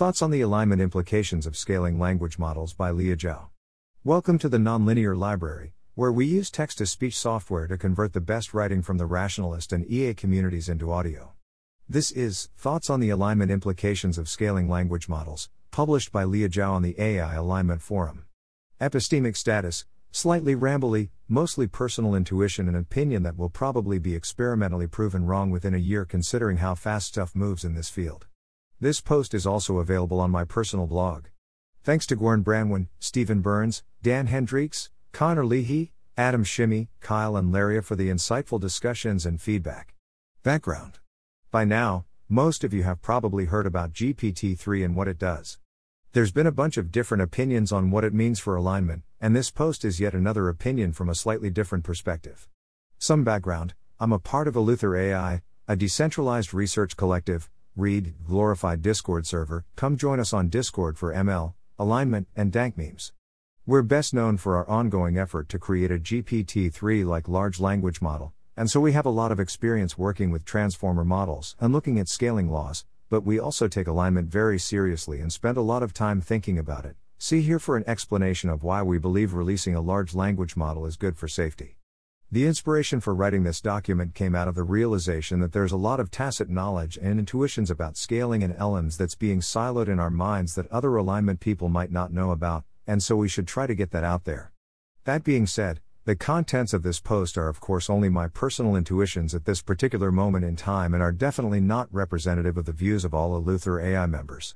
Thoughts on the Alignment Implications of Scaling Language Models by leogao. Welcome to the Nonlinear Library, where we use text to speech software to convert the best writing from the rationalist and EA communities into audio. This is Thoughts on the Alignment Implications of Scaling Language Models, published by leogao on the AI Alignment Forum. Epistemic status, slightly rambly, mostly personal intuition and opinion that will probably be experimentally proven wrong within a year considering how fast stuff moves in this field. This post is also available on my personal blog. Thanks to Gwern Branwen, Steven Byrnes, Dan Hendrycks, Connor Leahy, Adam Shimi, Kyle and Laria for the insightful discussions and feedback. Background By now, most of you have probably heard about GPT 3 and what it does. There's been a bunch of different opinions on what it means for alignment, and this post is yet another opinion from a slightly different perspective. Some background I'm a part of Eleuther AI, a decentralized research collective, read, glorified Discord server, come join us on Discord for ML, alignment, and dank memes. We're best known for our ongoing effort to create a GPT 3 like large language model, and so we have a lot of experience working with transformer models and looking at scaling laws, but we also take alignment very seriously and spend a lot of time thinking about it. See here for an explanation of why we believe releasing a large language model is good for safety. The inspiration for writing this document came out of the realization that there's a lot of tacit knowledge and intuitions about scaling and LMs that's being siloed in our minds that other alignment people might not know about, and so we should try to get that out there. That being said, the contents of this post are, of course, only my personal intuitions at this particular moment in time and are definitely not representative of the views of all Eleuther AI members.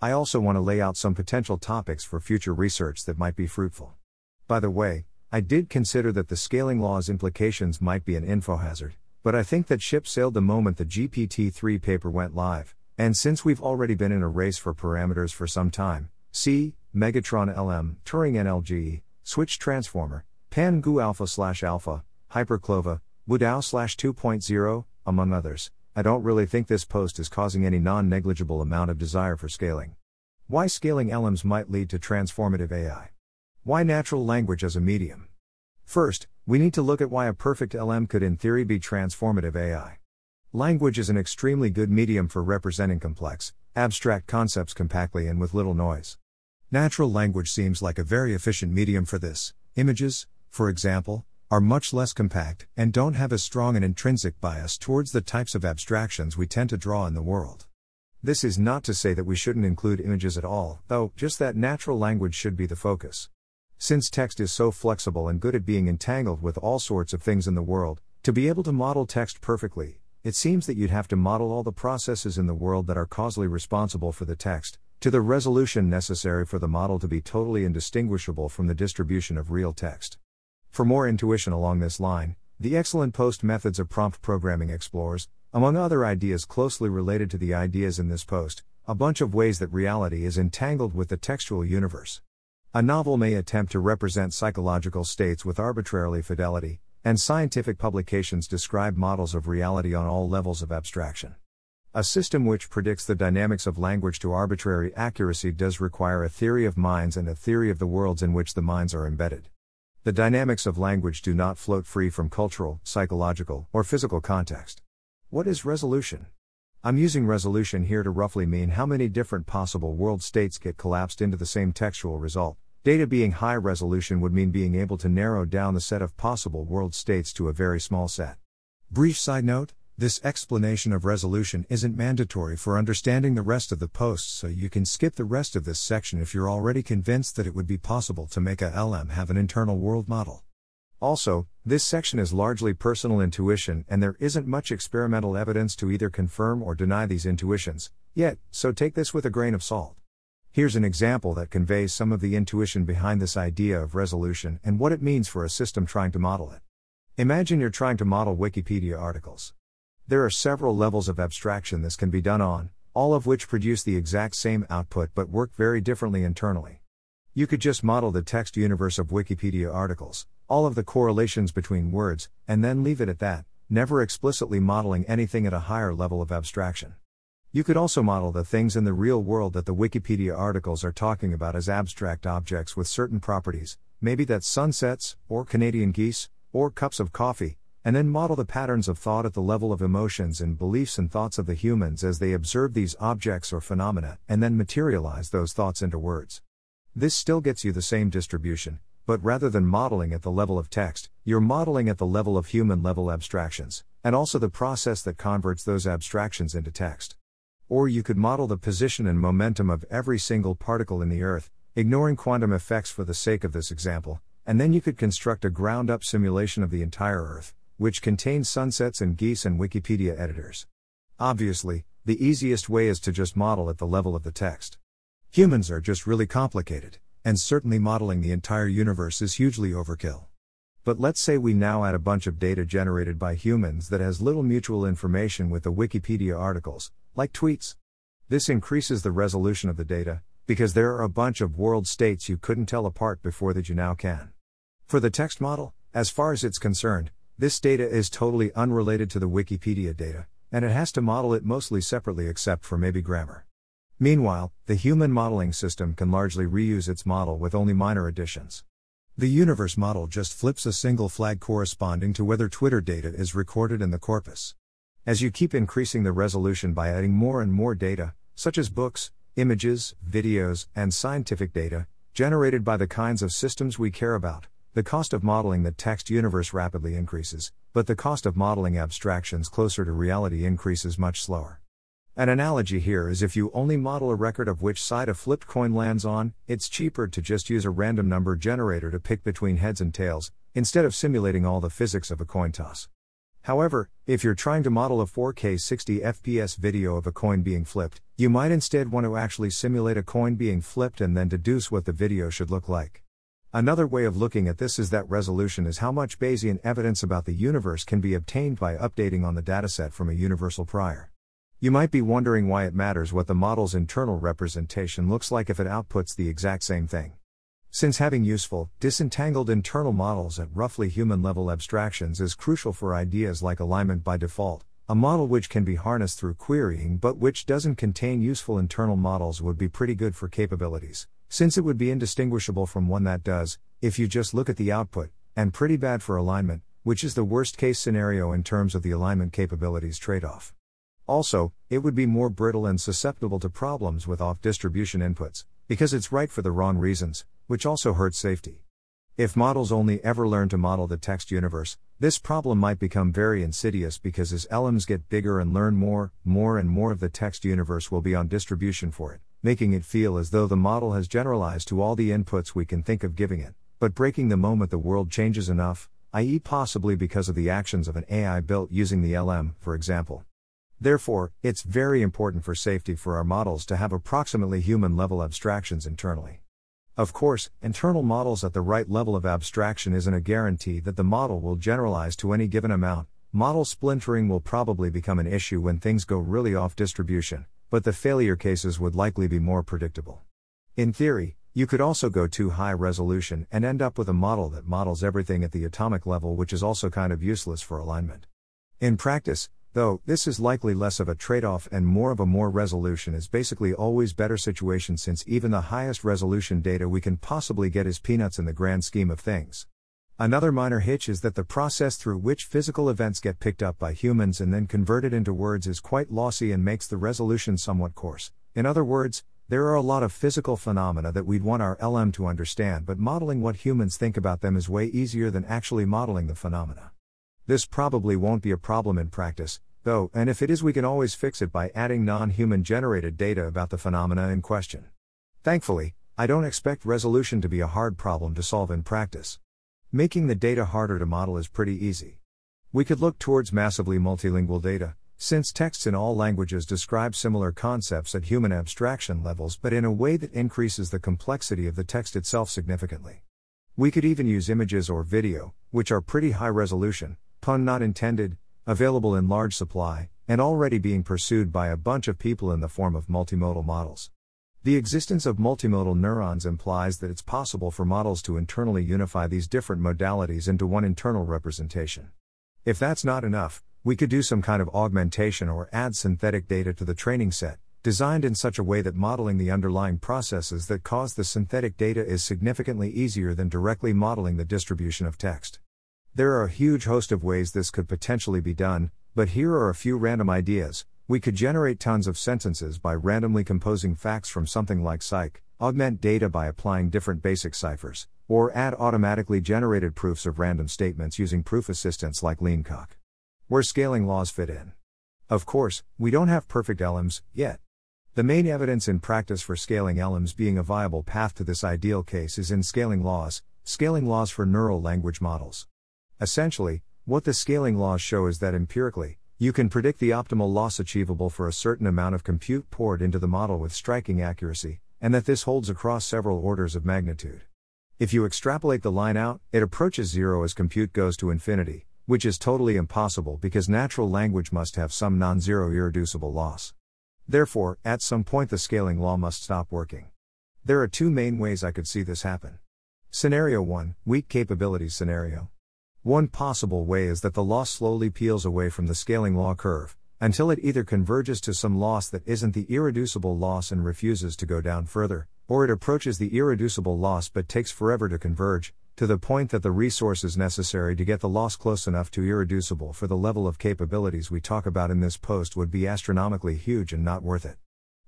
I also want to lay out some potential topics for future research that might be fruitful. By the way, I did consider that the scaling law's implications might be an info hazard, but I think that ship sailed the moment the GPT 3 paper went live, and since we've already been in a race for parameters for some time, see, Megatron LM, Turing NLG, Switch Transformer, Pangu Alpha slash Alpha, Hyperclova, Wudao slash 2.0, among others, I don't really think this post is causing any non negligible amount of desire for scaling. Why scaling LMs might lead to transformative AI. Why natural language as a medium? First, we need to look at why a perfect LM could in theory be transformative AI. Language is an extremely good medium for representing complex, abstract concepts compactly and with little noise. Natural language seems like a very efficient medium for this. Images, for example, are much less compact and don't have as strong an intrinsic bias towards the types of abstractions we tend to draw in the world. This is not to say that we shouldn't include images at all, though, just that natural language should be the focus. Since text is so flexible and good at being entangled with all sorts of things in the world, to be able to model text perfectly, it seems that you'd have to model all the processes in the world that are causally responsible for the text, to the resolution necessary for the model to be totally indistinguishable from the distribution of real text. For more intuition along this line, the excellent post Methods of Prompt Programming explores, among other ideas closely related to the ideas in this post, a bunch of ways that reality is entangled with the textual universe. A novel may attempt to represent psychological states with arbitrarily fidelity, and scientific publications describe models of reality on all levels of abstraction. A system which predicts the dynamics of language to arbitrary accuracy does require a theory of minds and a theory of the worlds in which the minds are embedded. The dynamics of language do not float free from cultural, psychological, or physical context. What is resolution? I'm using resolution here to roughly mean how many different possible world states get collapsed into the same textual result. Data being high resolution would mean being able to narrow down the set of possible world states to a very small set. Brief side note this explanation of resolution isn't mandatory for understanding the rest of the post, so you can skip the rest of this section if you're already convinced that it would be possible to make a LM have an internal world model. Also, this section is largely personal intuition and there isn't much experimental evidence to either confirm or deny these intuitions, yet, so take this with a grain of salt. Here's an example that conveys some of the intuition behind this idea of resolution and what it means for a system trying to model it. Imagine you're trying to model Wikipedia articles. There are several levels of abstraction this can be done on, all of which produce the exact same output but work very differently internally. You could just model the text universe of Wikipedia articles, all of the correlations between words, and then leave it at that, never explicitly modeling anything at a higher level of abstraction. You could also model the things in the real world that the Wikipedia articles are talking about as abstract objects with certain properties, maybe that's sunsets, or Canadian geese, or cups of coffee, and then model the patterns of thought at the level of emotions and beliefs and thoughts of the humans as they observe these objects or phenomena, and then materialize those thoughts into words. This still gets you the same distribution, but rather than modeling at the level of text, you're modeling at the level of human level abstractions, and also the process that converts those abstractions into text. Or you could model the position and momentum of every single particle in the Earth, ignoring quantum effects for the sake of this example, and then you could construct a ground up simulation of the entire Earth, which contains sunsets and geese and Wikipedia editors. Obviously, the easiest way is to just model at the level of the text. Humans are just really complicated, and certainly modeling the entire universe is hugely overkill. But let's say we now add a bunch of data generated by humans that has little mutual information with the Wikipedia articles, like tweets. This increases the resolution of the data, because there are a bunch of world states you couldn't tell apart before that you now can. For the text model, as far as it's concerned, this data is totally unrelated to the Wikipedia data, and it has to model it mostly separately except for maybe grammar. Meanwhile, the human modeling system can largely reuse its model with only minor additions. The universe model just flips a single flag corresponding to whether Twitter data is recorded in the corpus. As you keep increasing the resolution by adding more and more data, such as books, images, videos, and scientific data, generated by the kinds of systems we care about, the cost of modeling the text universe rapidly increases, but the cost of modeling abstractions closer to reality increases much slower. An analogy here is if you only model a record of which side a flipped coin lands on, it's cheaper to just use a random number generator to pick between heads and tails, instead of simulating all the physics of a coin toss. However, if you're trying to model a 4K 60 FPS video of a coin being flipped, you might instead want to actually simulate a coin being flipped and then deduce what the video should look like. Another way of looking at this is that resolution is how much Bayesian evidence about the universe can be obtained by updating on the dataset from a universal prior. You might be wondering why it matters what the model's internal representation looks like if it outputs the exact same thing. Since having useful, disentangled internal models at roughly human level abstractions is crucial for ideas like alignment by default, a model which can be harnessed through querying but which doesn't contain useful internal models would be pretty good for capabilities, since it would be indistinguishable from one that does, if you just look at the output, and pretty bad for alignment, which is the worst case scenario in terms of the alignment capabilities trade off. Also, it would be more brittle and susceptible to problems with off distribution inputs, because it's right for the wrong reasons, which also hurts safety. If models only ever learn to model the text universe, this problem might become very insidious because as LMs get bigger and learn more, more and more of the text universe will be on distribution for it, making it feel as though the model has generalized to all the inputs we can think of giving it, but breaking the moment the world changes enough, i.e., possibly because of the actions of an AI built using the LM, for example. Therefore, it's very important for safety for our models to have approximately human level abstractions internally. Of course, internal models at the right level of abstraction isn't a guarantee that the model will generalize to any given amount. Model splintering will probably become an issue when things go really off distribution, but the failure cases would likely be more predictable. In theory, you could also go too high resolution and end up with a model that models everything at the atomic level, which is also kind of useless for alignment. In practice, Though, this is likely less of a trade off and more of a more resolution is basically always better situation since even the highest resolution data we can possibly get is peanuts in the grand scheme of things. Another minor hitch is that the process through which physical events get picked up by humans and then converted into words is quite lossy and makes the resolution somewhat coarse. In other words, there are a lot of physical phenomena that we'd want our LM to understand, but modeling what humans think about them is way easier than actually modeling the phenomena. This probably won't be a problem in practice, though, and if it is, we can always fix it by adding non human generated data about the phenomena in question. Thankfully, I don't expect resolution to be a hard problem to solve in practice. Making the data harder to model is pretty easy. We could look towards massively multilingual data, since texts in all languages describe similar concepts at human abstraction levels but in a way that increases the complexity of the text itself significantly. We could even use images or video, which are pretty high resolution, pun not intended, available in large supply, and already being pursued by a bunch of people in the form of multimodal models. The existence of multimodal neurons implies that it's possible for models to internally unify these different modalities into one internal representation. If that's not enough, we could do some kind of augmentation or add synthetic data to the training set, designed in such a way that modeling the underlying processes that cause the synthetic data is significantly easier than directly modeling the distribution of text. There are a huge host of ways this could potentially be done, but here are a few random ideas. We could generate tons of sentences by randomly composing facts from something like Cyc, augment data by applying different basic ciphers, or add automatically generated proofs of random statements using proof assistants like Lean Coq. Where scaling laws fit in. Of course, we don't have perfect LLMs yet. The main evidence in practice for scaling LLMs being a viable path to this ideal case is in scaling laws, scaling laws for neural language models. Essentially, what the scaling laws show is that empirically, you can predict the optimal loss achievable for a certain amount of compute poured into the model with striking accuracy, and that this holds across several orders of magnitude. If you extrapolate the line out, it approaches zero as compute goes to infinity, which is totally impossible because natural language must have some non zero irreducible loss. Therefore, at some point the scaling law must stop working. There are two main ways I could see this happen. Scenario 1 Weak capabilities scenario. One possible way is that the loss slowly peels away from the scaling law curve, until it either converges to some loss that isn't the irreducible loss and refuses to go down further, or it approaches the irreducible loss but takes forever to converge, to the point that the resources necessary to get the loss close enough to irreducible for the level of capabilities we talk about in this post would be astronomically huge and not worth it.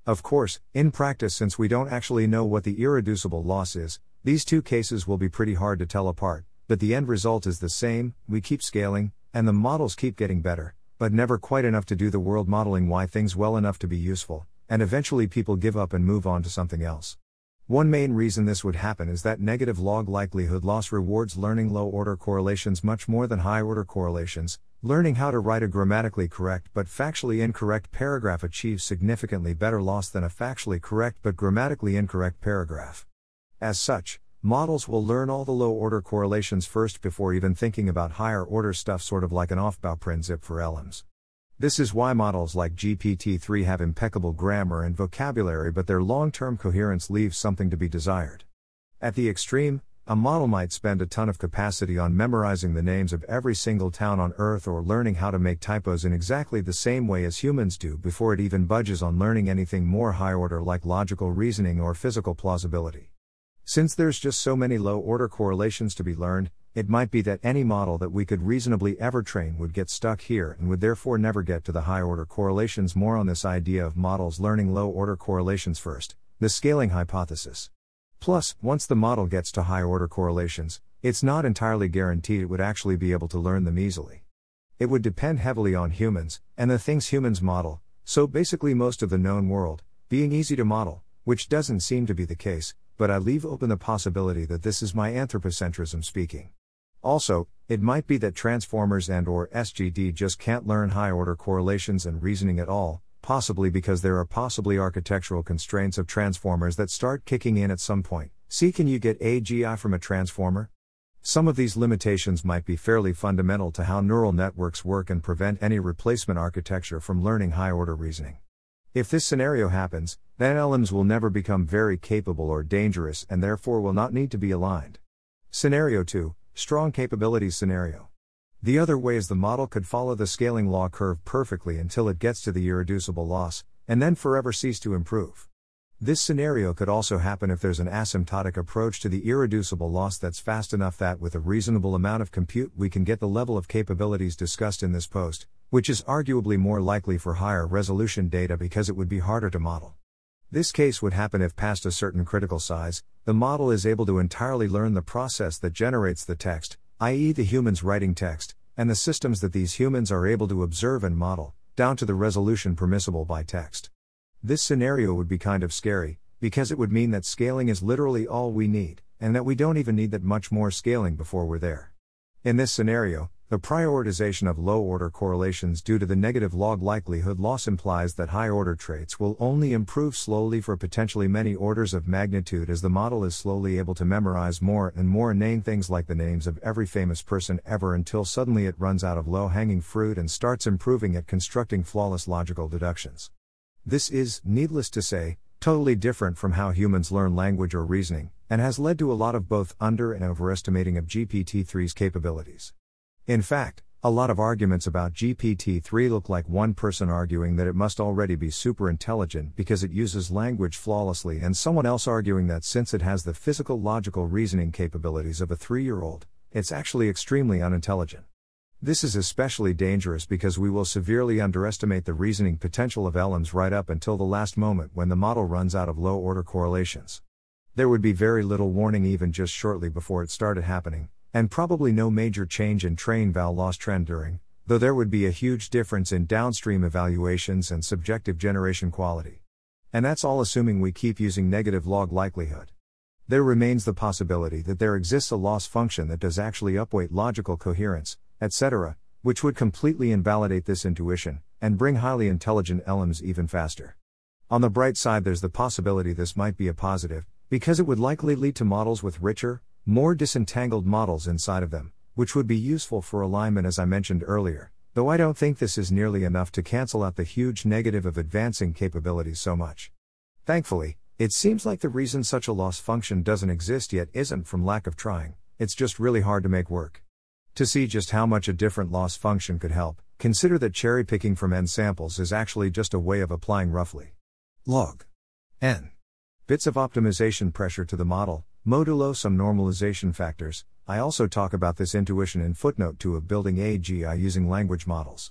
Of course, in practice, since we don't actually know what the irreducible loss is, these two cases will be pretty hard to tell apart, but the end result is the same we keep scaling, and the models keep getting better, but never quite enough to do the world modeling why things well enough to be useful, and eventually people give up and move on to something else. One main reason this would happen is that negative log likelihood loss rewards learning low order correlations much more than high order correlations. Learning how to write a grammatically correct but factually incorrect paragraph achieves significantly better loss than a factually correct but grammatically incorrect paragraph. As such, models will learn all the low order correlations first before even thinking about higher order stuff, sort of like an off print zip for LMs. This is why models like GPT 3 have impeccable grammar and vocabulary, but their long term coherence leaves something to be desired. At the extreme, a model might spend a ton of capacity on memorizing the names of every single town on Earth or learning how to make typos in exactly the same way as humans do before it even budges on learning anything more high order like logical reasoning or physical plausibility. Since there's just so many low order correlations to be learned, it might be that any model that we could reasonably ever train would get stuck here and would therefore never get to the high order correlations. More on this idea of models learning low order correlations first, the scaling hypothesis. Plus, once the model gets to high order correlations, it's not entirely guaranteed it would actually be able to learn them easily. It would depend heavily on humans, and the things humans model, so basically most of the known world, being easy to model, which doesn't seem to be the case, but I leave open the possibility that this is my anthropocentrism speaking. Also, it might be that transformers and or SGD just can't learn high order correlations and reasoning at all, possibly because there are possibly architectural constraints of transformers that start kicking in at some point. See can you get AGI from a transformer? Some of these limitations might be fairly fundamental to how neural networks work and prevent any replacement architecture from learning high order reasoning. If this scenario happens, then LMs will never become very capable or dangerous and therefore will not need to be aligned. Scenario 2 Strong capabilities scenario. The other way is the model could follow the scaling law curve perfectly until it gets to the irreducible loss, and then forever cease to improve. This scenario could also happen if there's an asymptotic approach to the irreducible loss that's fast enough that with a reasonable amount of compute we can get the level of capabilities discussed in this post, which is arguably more likely for higher resolution data because it would be harder to model. This case would happen if past a certain critical size, the model is able to entirely learn the process that generates the text, i.e., the humans writing text, and the systems that these humans are able to observe and model, down to the resolution permissible by text. This scenario would be kind of scary, because it would mean that scaling is literally all we need, and that we don't even need that much more scaling before we're there. In this scenario, the prioritization of low order correlations due to the negative log likelihood loss implies that high order traits will only improve slowly for potentially many orders of magnitude as the model is slowly able to memorize more and more inane things like the names of every famous person ever until suddenly it runs out of low hanging fruit and starts improving at constructing flawless logical deductions. This is, needless to say, totally different from how humans learn language or reasoning, and has led to a lot of both under and overestimating of GPT 3's capabilities. In fact, a lot of arguments about GPT 3 look like one person arguing that it must already be super intelligent because it uses language flawlessly, and someone else arguing that since it has the physical logical reasoning capabilities of a three year old, it's actually extremely unintelligent. This is especially dangerous because we will severely underestimate the reasoning potential of LMs right up until the last moment when the model runs out of low order correlations. There would be very little warning even just shortly before it started happening, and probably no major change in train val loss trend during, though there would be a huge difference in downstream evaluations and subjective generation quality. And that's all assuming we keep using negative log likelihood. There remains the possibility that there exists a loss function that does actually upweight logical coherence, etc., which would completely invalidate this intuition, and bring highly intelligent LMs even faster. On the bright side, there's the possibility this might be a positive, because it would likely lead to models with richer, more disentangled models inside of them, which would be useful for alignment as I mentioned earlier, though I don't think this is nearly enough to cancel out the huge negative of advancing capabilities so much. Thankfully, it seems like the reason such a loss function doesn't exist yet isn't from lack of trying, it's just really hard to make work. To see just how much a different loss function could help, consider that cherry picking from n samples is actually just a way of applying roughly log n bits of optimization pressure to the model, modulo some normalization factors. I also talk about this intuition in footnote 2 of building AGI using language models.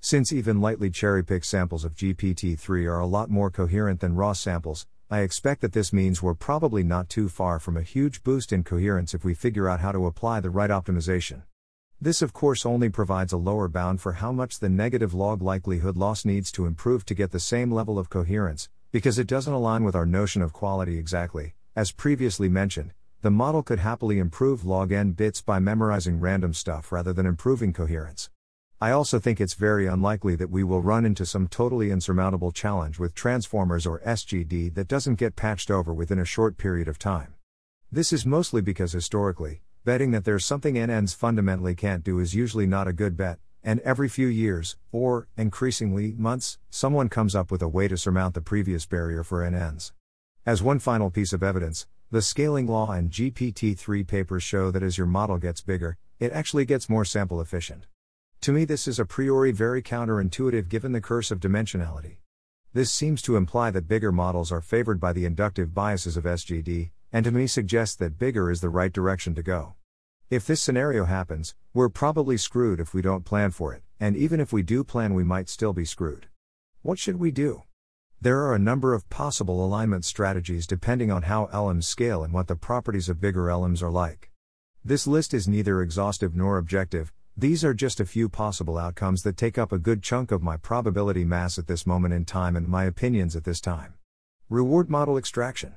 Since even lightly cherry picked samples of GPT 3 are a lot more coherent than raw samples, I expect that this means we're probably not too far from a huge boost in coherence if we figure out how to apply the right optimization. This, of course, only provides a lower bound for how much the negative log likelihood loss needs to improve to get the same level of coherence, because it doesn't align with our notion of quality exactly. As previously mentioned, the model could happily improve log n bits by memorizing random stuff rather than improving coherence. I also think it's very unlikely that we will run into some totally insurmountable challenge with transformers or SGD that doesn't get patched over within a short period of time. This is mostly because historically, betting that there's something NNs fundamentally can't do is usually not a good bet, and every few years, or, increasingly, months, someone comes up with a way to surmount the previous barrier for NNs. As one final piece of evidence, the scaling law and GPT 3 papers show that as your model gets bigger, it actually gets more sample efficient. To me, this is a priori very counterintuitive given the curse of dimensionality. This seems to imply that bigger models are favored by the inductive biases of SGD, and to me suggests that bigger is the right direction to go. If this scenario happens, we're probably screwed if we don't plan for it, and even if we do plan, we might still be screwed. What should we do? There are a number of possible alignment strategies depending on how LMs scale and what the properties of bigger LMs are like. This list is neither exhaustive nor objective, these are just a few possible outcomes that take up a good chunk of my probability mass at this moment in time and my opinions at this time. Reward model extraction.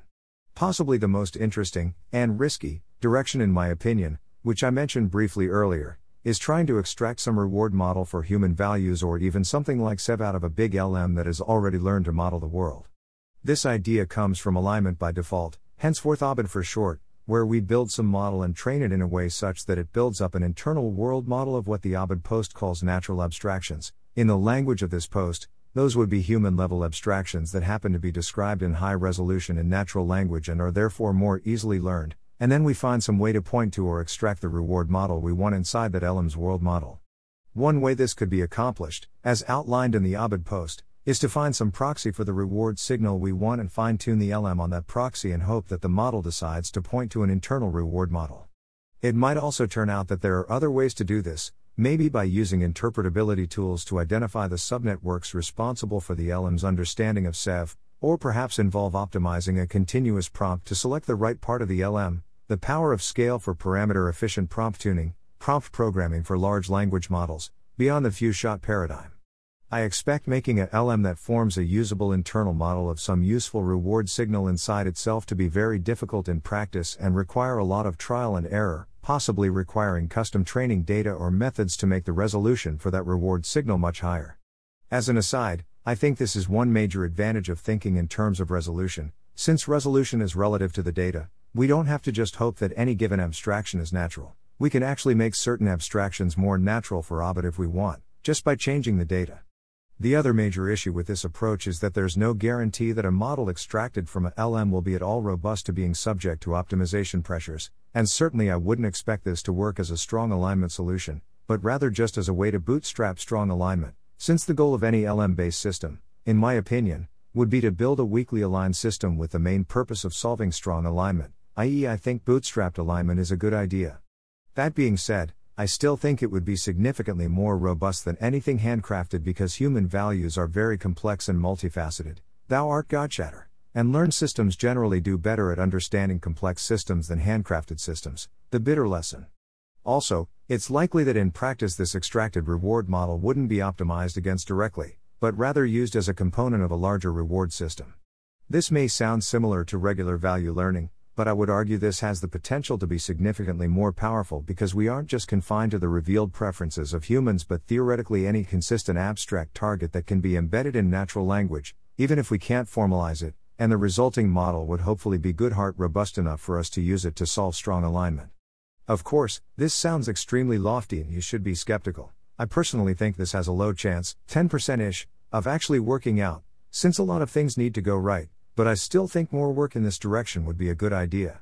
Possibly the most interesting, and risky, direction in my opinion, which I mentioned briefly earlier, is trying to extract some reward model for human values or even something like CEV out of a big LM that has already learned to model the world. This idea comes from alignment by default, henceforth ABID for short, where we build some model and train it in a way such that it builds up an internal world model of what the ABID post calls natural abstractions. In the language of this post, those would be human level abstractions that happen to be described in high resolution in natural language and are therefore more easily learned, and then we find some way to point to or extract the reward model we want inside that LM's world model. One way this could be accomplished, as outlined in the ABID post, is to find some proxy for the reward signal we want and fine tune the LM on that proxy and hope that the model decides to point to an internal reward model. It might also turn out that there are other ways to do this, maybe by using interpretability tools to identify the subnetworks responsible for the LM's understanding of CEV, or perhaps involve optimizing a continuous prompt to select the right part of the LM, the power of scale for parameter efficient prompt tuning, prompt programming for large language models, beyond the few shot paradigm. I expect making a LM that forms a usable internal model of some useful reward signal inside itself to be very difficult in practice and require a lot of trial and error, possibly requiring custom training data or methods to make the resolution for that reward signal much higher. As an aside, I think this is one major advantage of thinking in terms of resolution, since resolution is relative to the data, we don't have to just hope that any given abstraction is natural. We can actually make certain abstractions more natural for ABID if we want, just by changing the data. The other major issue with this approach is that there's no guarantee that a model extracted from a LM will be at all robust to being subject to optimization pressures, and certainly I wouldn't expect this to work as a strong alignment solution, but rather just as a way to bootstrap strong alignment, since the goal of any LM based system, in my opinion, would be to build a weakly aligned system with the main purpose of solving strong alignment, i.e., I think bootstrapped alignment is a good idea. That being said, I still think it would be significantly more robust than anything handcrafted because human values are very complex and multifaceted. Thou art Godshatter. And learned systems generally do better at understanding complex systems than handcrafted systems, the bitter lesson. Also, it's likely that in practice this extracted reward model wouldn't be optimized against directly, but rather used as a component of a larger reward system. This may sound similar to regular value learning, but I would argue this has the potential to be significantly more powerful because we aren't just confined to the revealed preferences of humans but theoretically any consistent abstract target that can be embedded in natural language, even if we can't formalize it, and the resulting model would hopefully be Goodhart robust enough for us to use it to solve strong alignment. Of course, this sounds extremely lofty and you should be skeptical. I personally think this has a low chance, 10% ish, of actually working out, since a lot of things need to go right, but I still think more work in this direction would be a good idea.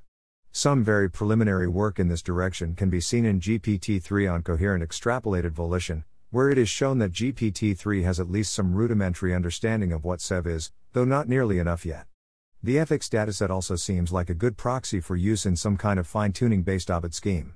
Some very preliminary work in this direction can be seen in GPT 3 on coherent extrapolated volition, where it is shown that GPT 3 has at least some rudimentary understanding of what CEV is, though not nearly enough yet. The ethics dataset also seems like a good proxy for use in some kind of fine tuning based Ovid scheme.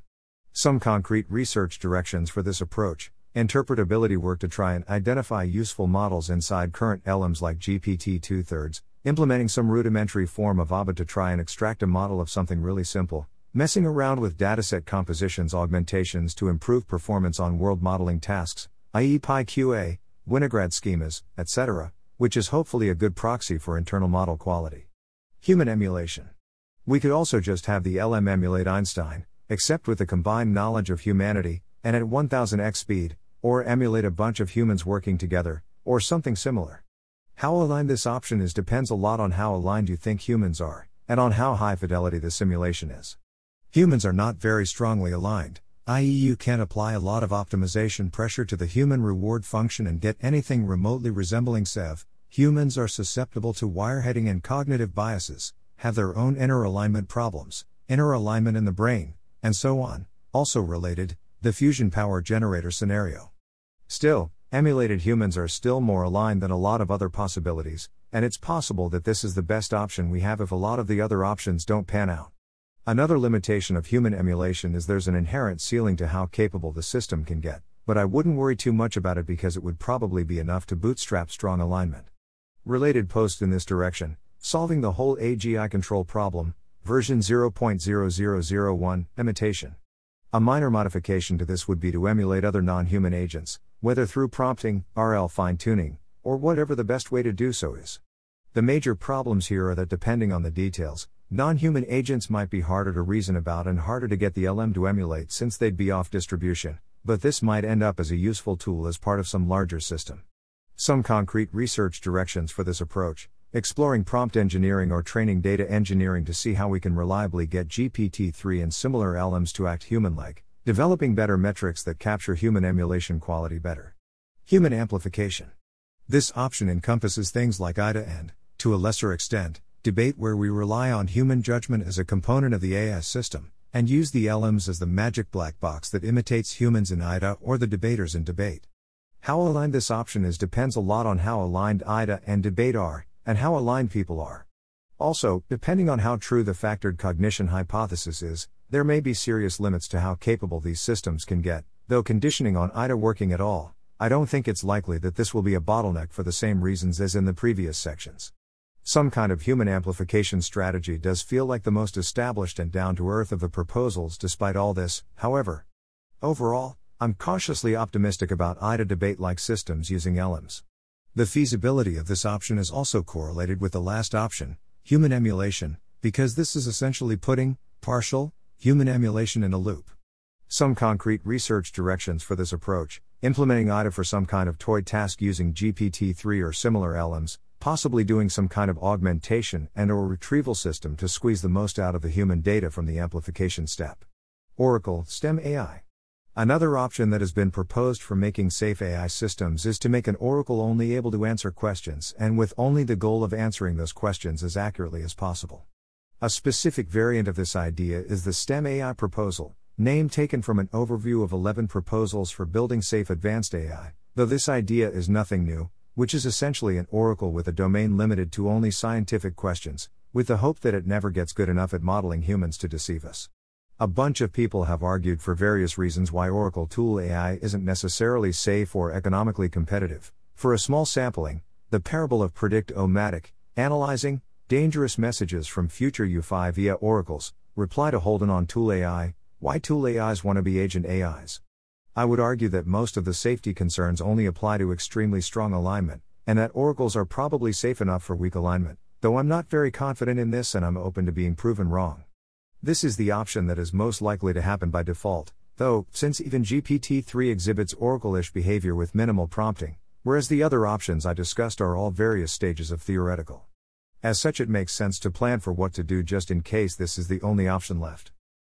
Some concrete research directions for this approach interpretability work to try and identify useful models inside current LMs like GPT 2 thirds, implementing some rudimentary form of Ovid to try and extract a model of something really simple, messing around with dataset compositions augmentations to improve performance on world modeling tasks, i.e., PIQA, Winograd schemas, etc., which is hopefully a good proxy for internal model quality. Human emulation. We could also just have the LM emulate Einstein, except with the combined knowledge of humanity, and at 1000x speed, or emulate a bunch of humans working together, or something similar. How aligned this option is depends a lot on how aligned you think humans are, and on how high fidelity the simulation is. Humans are not very strongly aligned, i.e., you can't apply a lot of optimization pressure to the human reward function and get anything remotely resembling CEV. Humans are susceptible to wireheading and cognitive biases, have their own inner alignment problems, inner alignment in the brain, and so on. Also related, the fusion power generator scenario. Still, Emulated humans are still more aligned than a lot of other possibilities, and it's possible that this is the best option we have if a lot of the other options don't pan out. Another limitation of human emulation is there's an inherent ceiling to how capable the system can get, but I wouldn't worry too much about it because it would probably be enough to bootstrap strong alignment. Related post in this direction Solving the whole AGI control problem, version 0.0001, imitation. A minor modification to this would be to emulate other non human agents, whether through prompting, RL fine tuning, or whatever the best way to do so is. The major problems here are that depending on the details, non human agents might be harder to reason about and harder to get the LM to emulate since they'd be off distribution, but this might end up as a useful tool as part of some larger system. Some concrete research directions for this approach exploring prompt engineering or training data engineering to see how we can reliably get GPT 3 and similar LMs to act human like, Developing better metrics that capture human emulation quality better. Human amplification. This option encompasses things like IDA and, to a lesser extent, debate where we rely on human judgment as a component of the AS system, and use the LMs as the magic black box that imitates humans in IDA or the debaters in debate. How aligned this option is depends a lot on how aligned IDA and debate are, and how aligned people are. Also, depending on how true the factored cognition hypothesis is, there may be serious limits to how capable these systems can get, though conditioning on IDA working at all, I don't think it's likely that this will be a bottleneck for the same reasons as in the previous sections. Some kind of human amplification strategy does feel like the most established and down to earth of the proposals despite all this, however. Overall, I'm cautiously optimistic about IDA debate like systems using LMs. The feasibility of this option is also correlated with the last option, human emulation, because this is essentially putting, partial, Human emulation in a loop. Some concrete research directions for this approach implementing IDA for some kind of toy task using GPT 3 or similar LMs, possibly doing some kind of augmentation and or retrieval system to squeeze the most out of the human data from the amplification step. Oracle STEM AI. Another option that has been proposed for making safe AI systems is to make an oracle only able to answer questions and with only the goal of answering those questions as accurately as possible. A specific variant of this idea is the STEM AI proposal, name taken from an overview of 11 proposals for building safe advanced AI, though this idea is nothing new, which is essentially an oracle with a domain limited to only scientific questions, with the hope that it never gets good enough at modeling humans to deceive us. A bunch of people have argued for various reasons why Oracle Tool AI isn't necessarily safe or economically competitive. For a small sampling, the parable of predict-o-matic, analyzing dangerous messages from future UFAI via oracles, reply to Holden on Tool AI, why Tool AIs want to be agent AIs. I would argue that most of the safety concerns only apply to extremely strong alignment, and that oracles are probably safe enough for weak alignment, though I'm not very confident in this and I'm open to being proven wrong. This is the option that is most likely to happen by default, though, since even GPT 3 exhibits Oracle ish behavior with minimal prompting, whereas the other options I discussed are all various stages of theoretical. As such, it makes sense to plan for what to do just in case this is the only option left.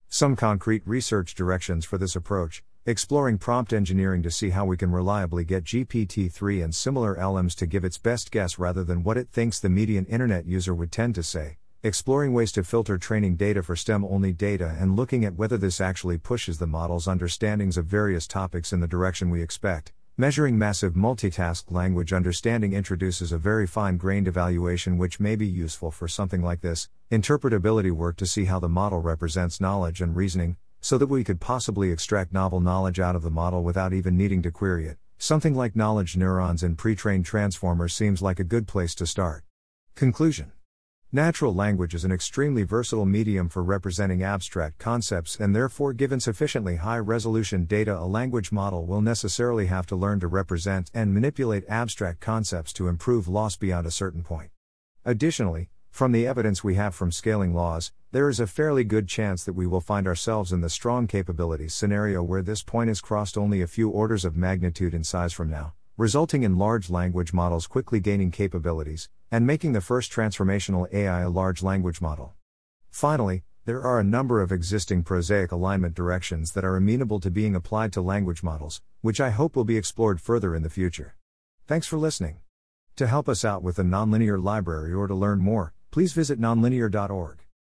Some concrete research directions for this approach exploring prompt engineering to see how we can reliably get GPT 3 and similar LMs to give its best guess rather than what it thinks the median internet user would tend to say, exploring ways to filter training data for STEM only data and looking at whether this actually pushes the model's understandings of various topics in the direction we expect. Measuring massive multitask language understanding introduces a very fine grained evaluation which may be useful for something like this interpretability work to see how the model represents knowledge and reasoning, so that we could possibly extract novel knowledge out of the model without even needing to query it. Something like knowledge neurons in pre trained transformers seems like a good place to start. Conclusion Natural language is an extremely versatile medium for representing abstract concepts, and therefore, given sufficiently high resolution data, a language model will necessarily have to learn to represent and manipulate abstract concepts to improve loss beyond a certain point. Additionally, from the evidence we have from scaling laws, there is a fairly good chance that we will find ourselves in the strong capabilities scenario where this point is crossed only a few orders of magnitude in size from now resulting in large language models quickly gaining capabilities, and making the first transformational AI a large language model. Finally, there are a number of existing prosaic alignment directions that are amenable to being applied to language models, which I hope will be explored further in the future. Thanks for listening. To help us out with the nonlinear library or to learn more, please visit nonlinear.org.